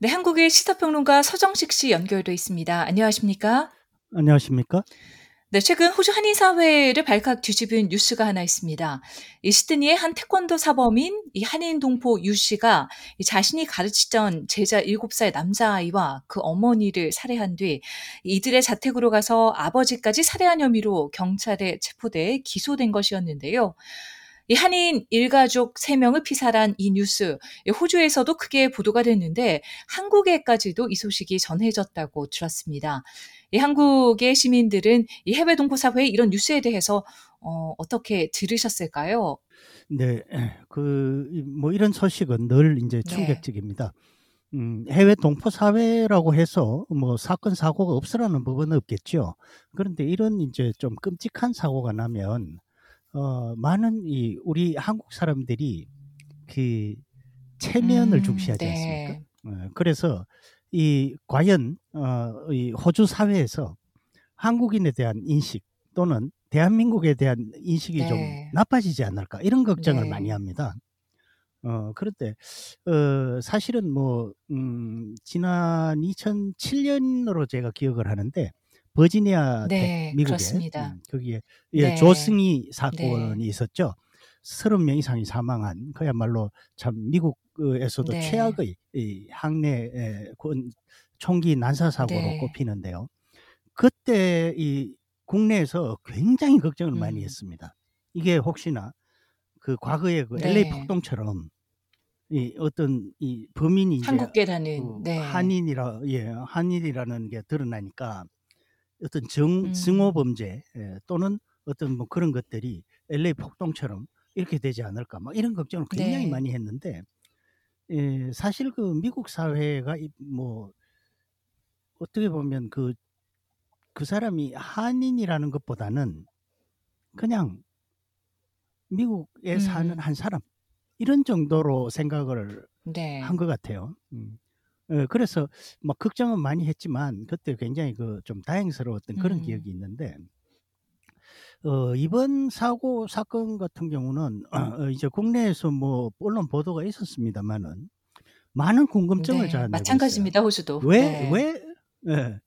네, 한국의 시사평론가 서정식 씨 연결돼 있습니다. 안녕하십니까? 안녕하십니까? 네, 최근 호주 한인 사회를 발칵 뒤집은 뉴스가 하나 있습니다. 이 시드니의 한 태권도 사범인 이 한인 동포 유 씨가 자신이 가르치던 제자 7살 남자아이와 그 어머니를 살해한 뒤 이들의 자택으로 가서 아버지까지 살해한 혐의로 경찰에 체포돼 기소된 것이었는데요. 이 한인 일가족 3명을 피살한 이 뉴스, 호주에서도 크게 보도가 됐는데 한국에까지도 이 소식이 전해졌다고 들었습니다. 이 한국의 시민들은 이 해외 동포 사회의 이런 뉴스에 대해서 어, 어떻게 들으셨을까요? 네, 그 뭐 이런 소식은 늘 이제 네. 충격적입니다. 음, 해외 동포 사회라고 해서 뭐 사건 사고가 없으라는 법은 없겠죠. 그런데 이런 이제 좀 끔찍한 사고가 나면 어, 많은 이 우리 한국 사람들이 그 체면을 음, 중시하지 않습니까? 네. 어, 그래서 이 과연 어, 이 호주 사회에서 한국인에 대한 인식 또는 대한민국에 대한 인식이 좀 네. 나빠지지 않을까 이런 걱정을 네. 많이 합니다. 어, 그런데 어, 사실은 뭐 음, 지난 2007년으로 제가 기억을 하는데 버지니아 대 네, 미국에 그렇습니다. 음, 거기에 예, 네. 조승희 사건이 네. 있었죠. 30명 이상이 사망한 그야말로 참 미국에서도 네. 최악의 이 군- 총기 난사 사고로 네. 꼽히는데요. 그때 이 국내에서 굉장히 걱정을 많이 음. 했습니다. 이게 혹시나 그 과거의 그 LA 네. 폭동처럼 이 어떤 이 범인이 한국계라는 그 네. 한인이라 예 한인이라는 게 드러나니까 어떤 정 음. 증오 범죄 예, 또는 어떤 뭐 그런 것들이 LA 폭동처럼 이렇게 되지 않을까 막 이런 걱정을 굉장히 네. 많이 했는데 예, 사실 그 미국 사회가 이- 뭐 어떻게 보면 그그 사람이 한인이라는 것보다는 그냥 미국에 사는 음. 한 사람 이런 정도로 생각을 네. 한것 같아요. 음. 예, 그래서 막 걱정은 많이 했지만 그때 굉장히 그 좀 다행스러웠던 그런 음. 기억이 있는데 어, 이번 사고 사건 같은 경우는 어, 이제 국내에서 뭐 언론 보도가 있었습니다만은 많은 궁금증을 네, 자아내고. 마찬가지입니다. 호주도. 왜, 네. 왜, 예,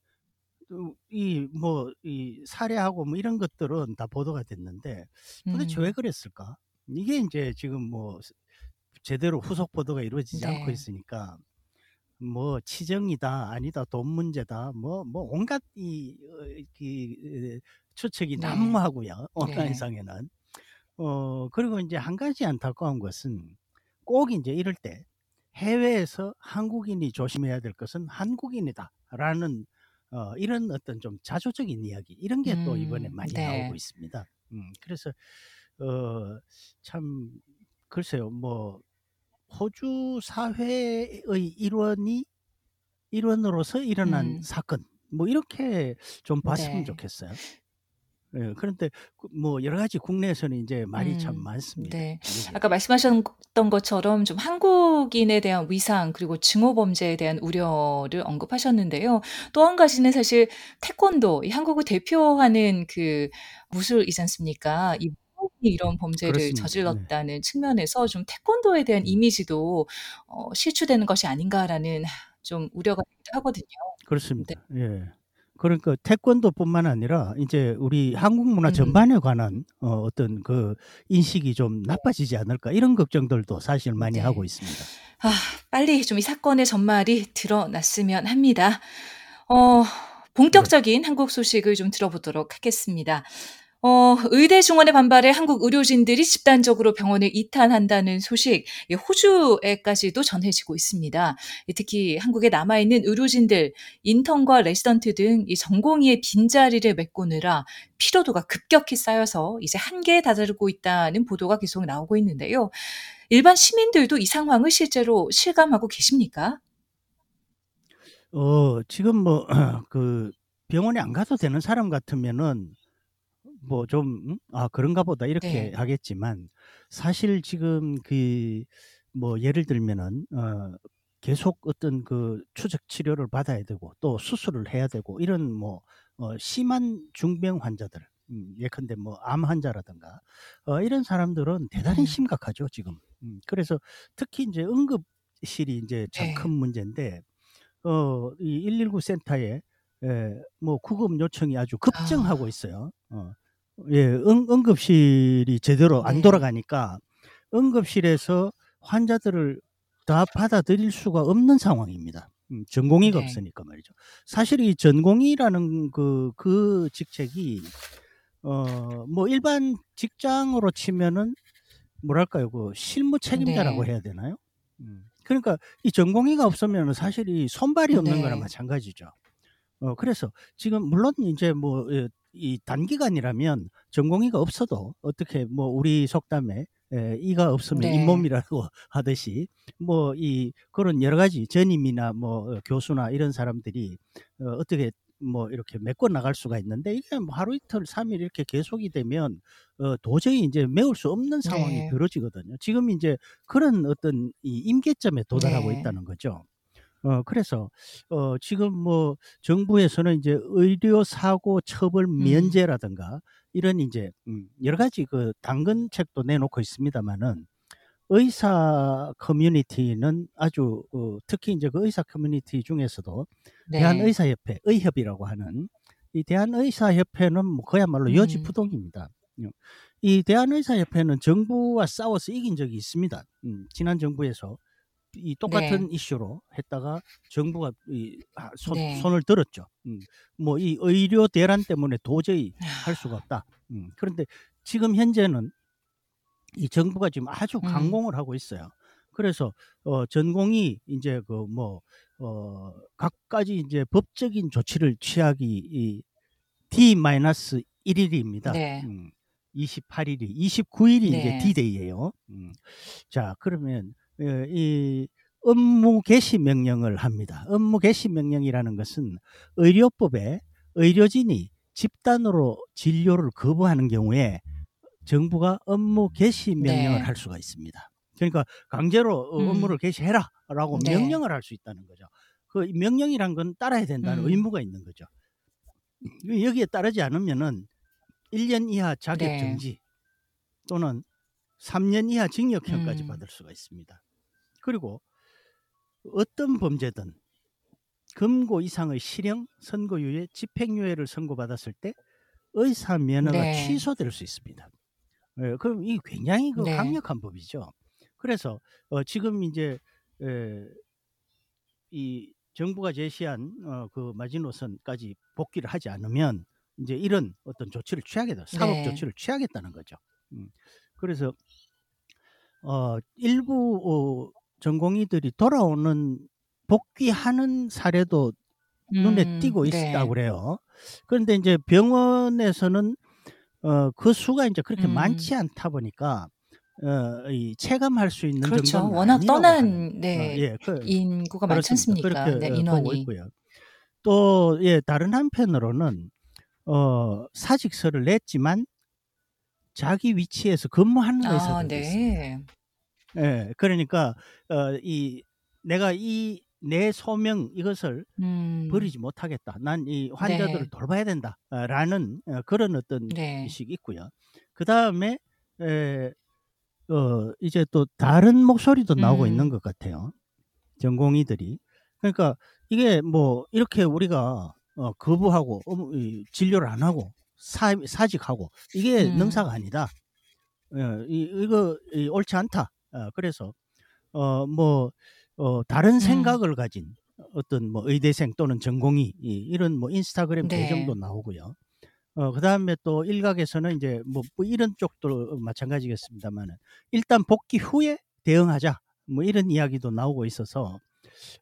이, 뭐, 이 살해하고 뭐 이런 것들은 다 보도가 됐는데 도대체 음. 왜 그랬을까? 이게 이제 지금 뭐 제대로 후속 보도가 이루어지지 않고 네. 있으니까 뭐 치정이다 아니다 돈 문제다 뭐뭐 온갖 이, 어, 이, 어, 추측이 네. 난무하고요 네. 온라인상에는 어 그리고 이제 한 가지 안타까운 것은 꼭 이제 이럴 때 해외에서 한국인이 조심해야 될 것은 한국인이다라는 어, 이런 어떤 좀 자조적인 이야기 이런 게또 이번에 음, 많이 네. 나오고 있습니다. 음, 그래서 어, 참 글쎄요 뭐 호주 사회의 일원이 일원으로서 일어난 음. 사건 뭐 이렇게 좀 봤으면 네. 좋겠어요. 예, 그런데 그뭐 여러 가지 국내에서는 이제 말이 참 음, 많습니다. 네. 이게. 아까 말씀하셨던 것처럼 좀 한국인에 대한 위상 그리고 증오 범죄에 대한 우려를 언급하셨는데요. 또 한 가지는 사실 태권도, 이 한국을 대표하는 그 무술이지 않습니까? 이 이 이런 범죄를 그렇습니다. 네. 저질렀다는 측면에서 좀 태권도에 대한 음. 이미지도 어, 실추되는 것이 아닌가라는 좀 우려가 하거든요. 네. 그렇습니다. 예. 그러니까 태권도뿐만 아니라 이제 우리 한국 문화 음. 전반에 관한 어, 어떤 그 인식이 좀 나빠지지 않을까 이런 걱정들도 사실 많이 네. 하고 있습니다. 아, 빨리 좀 이 사건의 전말이 드러났으면 합니다. 어, 네. 본격적인 한국 소식을 좀 들어보도록 하겠습니다. 어, 의대 증원의 반발에 한국 의료진들이 집단적으로 병원을 이탈한다는 소식, 이 호주에까지도 전해지고 있습니다. 이 특히 한국에 남아 있는 의료진들, 인턴과 레지던트 등 이 전공의의 빈자리를 메꾸느라 피로도가 급격히 쌓여서 이제 한계에 다다르고 있다는 보도가 계속 나오고 있는데요. 일반 시민들도 이 상황을 실제로 실감하고 계십니까? 어, 지금 뭐 그 병원에 안 가도 되는 사람 같으면은 뭐좀 음? 아 그런가 보다 이렇게 네. 하겠지만 사실 지금 그 뭐 예를 들면은 어 계속 어떤 그 추적 치료를 받아야 되고 또 수술을 해야 되고 이런 뭐 어 심한 중병 환자들 음 예컨대 뭐 암 환자라든가 어 이런 사람들은 대단히 음. 심각하죠 지금. 음 그래서 특히 인제 응급실이 인제 참큰 네. 문제인데 어, 이 119 센터에 예, 뭐 구급 요청이 아주 급증하고 아. 있어요. 어. 예, 응, 응급실이 제대로 안 네. 돌아가니까 응급실에서 환자들을 다 받아들일 수가 없는 상황입니다. 음, 전공의가 네. 없으니까 말이죠. 사실 이 전공의라는 그, 그 직책이 어, 뭐 일반 직장으로 치면은 뭐랄까요, 그 실무 책임자라고 네. 해야 되나요? 음. 그러니까 이 전공의가 없으면 사실 이 손발이 없는 거나 네. 마찬가지죠. 어, 그래서 지금 물론 이제 뭐 이 단기간이라면 전공의가 없어도 어떻게 뭐 우리 속담에 에, 이가 없으면 네. 잇몸이라고 하듯이 뭐 이 그런 여러 가지 전임이나 뭐 교수나 이런 사람들이 어, 어떻게 뭐 이렇게 메꿔 나갈 수가 있는데 이게 뭐 하루 이틀 삼일 이렇게 계속이 되면 어, 도저히 이제 메울 수 없는 상황이 네. 벌어지거든요. 지금 이제 그런 어떤 이 임계점에 도달하고 네. 있다는 거죠. 어, 그래서 어, 지금 뭐 정부에서는 이제 의료 사고 처벌 음. 면제라든가 이런 이제 음, 여러 가지 그 당근책도 내놓고 있습니다만은 의사 커뮤니티는 아주 어, 특히 이제 그 의사 커뮤니티 중에서도 네. 대한의사협회 의협이라고 하는 이 대한의사협회는 뭐 그야말로 음. 여지부동입니다. 음, 이 대한의사협회는 정부와 싸워서 이긴 적이 있습니다. 음, 지난 정부에서 이 네. 똑같은 이슈로 했다가 정부가 이, 아, 손, 네. 손을 들었죠. 음, 뭐이 의료 대란 때문에 도저히 할 수가 없다. 음, 그런데 지금 현재는 이 정부가 지금 아주 음. 강공을 하고 있어요. 그래서 어, 전공이 이제 그 뭐 어, 각가지 이제 법적인 조치를 취하기 이 D-1일입니다. 네. 음, 28일이 29일이 이제 네. D-Day예요. 음. 자, 그러면 어, 이 업무 개시 명령을 합니다. 업무 개시 명령이라는 것은 의료법에 의료진이 집단으로 진료를 거부하는 경우에 정부가 업무 개시 명령을 네. 할 수가 있습니다. 그러니까 강제로 어, 음. 업무를 개시해라라고 네. 명령을 할 수 있다는 거죠. 그 명령이란 건 따라야 된다는 음. 의무가 있는 거죠. 여기에 따르지 않으면은 1년 이하 자격 네. 정지 또는 3년 이하 징역형까지 음. 받을 수가 있습니다. 그리고 어떤 범죄든 금고 이상의 실형, 선고유예, 집행유예를 선고받았을 때 의사 면허가 네. 취소될 수 있습니다. 예, 그럼 이 굉장히 그 네. 강력한 법이죠. 그래서 어, 지금 이제 에, 이 정부가 제시한 어, 그 마지노선까지 복귀를 하지 않으면 이제 이런 어떤 조치를 취하겠다, 사법 네. 조치를 취하겠다는 거죠. 음. 그래서 어, 일부 어, 전공의들이 돌아오는 복귀하는 사례도 눈에 음. 띄고 있다고 네. 그래요. 그런데 이제 병원에서는 어, 그 수가 이제 그렇게 음. 많지 않다 보니까 어, 이 체감할 수 있는 그렇죠. 정도는 워낙 떠난 어, 네. 예, 그, 인구가 많지. 않습니까? 그렇게 네, 어, 인원이. 있고요. 또 예, 다른 한편으로는 어, 사직서를 냈지만 자기 위치에서 근무하는 아, 의사들도 있습니다. 네. 예, 그러니까 어, 이 내가 이 내 소명 이것을 음. 버리지 못하겠다. 난 이 환자들을 네. 돌봐야 된다라는 어, 그런 어떤 네. 의식이 있고요. 그 다음에 어, 이제 또 다른 목소리도 나오고 있는 음. 것 같아요. 전공의들이. 그러니까 이게 뭐 이렇게 우리가 어, 거부하고 어, 이 진료를 안 하고 사, 사직하고 이게 음. 능사가 아니다. 어, 이, 이거 이, 옳지 않다. 어, 그래서 어, 뭐 어, 다른 음. 생각을 가진 어떤 뭐 의대생 또는 전공의 이, 이런 뭐 인스타그램 네. 계정도 나오고요. 어, 그 다음에 또 일각에서는 이제 뭐, 뭐 이런 쪽도 마찬가지겠습니다만은 일단 복귀 후에 대응하자 뭐 이런 이야기도 나오고 있어서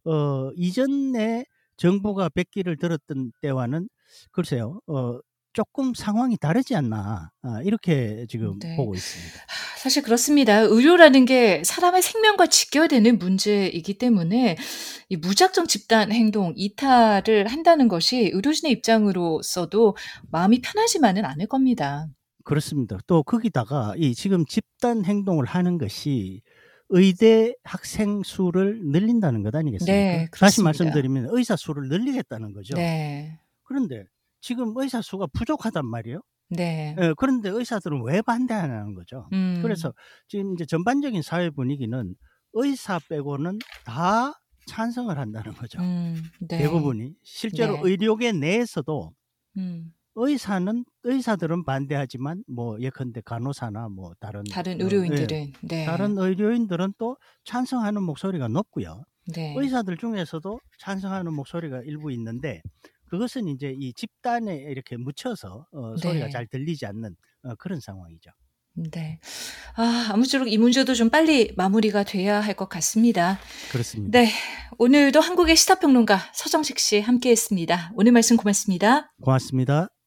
어, 이전에 정부가 백기를 들었던 때와는 글쎄요, 어, 조금 상황이 다르지 않나 아, 이렇게 지금 네. 보고 있습니다. 하, 사실 그렇습니다. 의료라는 게 사람의 생명과 직결되는 문제이기 때문에 이 무작정 집단 행동, 이탈을 한다는 것이 의료진의 입장으로서도 마음이 편하지만은 않을 겁니다. 그렇습니다. 또 거기다가 이 지금 집단 행동을 하는 것이 의대 학생 수를 늘린다는 것 아니겠습니까? 네, 다시. 말씀드리면 의사 수를 늘리겠다는 거죠. 네. 그런데 지금 의사 수가 부족하단 말이에요. 네. 예, 그런데 의사들은 왜 반대하냐는 거죠. 음. 그래서 지금 이제 전반적인 사회 분위기는 의사 빼고는 다 찬성을 한다는 거죠. 음. 네. 대부분이. 실제로 네. 의료계 내에서도 음. 의사는 의사들은 반대하지만 뭐 예컨대 간호사나 뭐 다른 다른 어, 예, 의료인들은 네. 다른 의료인들은 또 찬성하는 목소리가 높고요. 네. 의사들 중에서도 찬성하는 목소리가 일부 있는데 그것은 이제 이 집단에 이렇게 묻혀서 어, 소리가 네. 잘 들리지 않는 어, 그런 상황이죠. 네. 아, 아무쪼록 이 문제도 좀 빨리 마무리가 돼야 할 것 같습니다. 그렇습니다. 네. 오늘도 한국의 시사평론가 서정식 씨 함께 했습니다. 오늘 말씀 고맙습니다. 고맙습니다.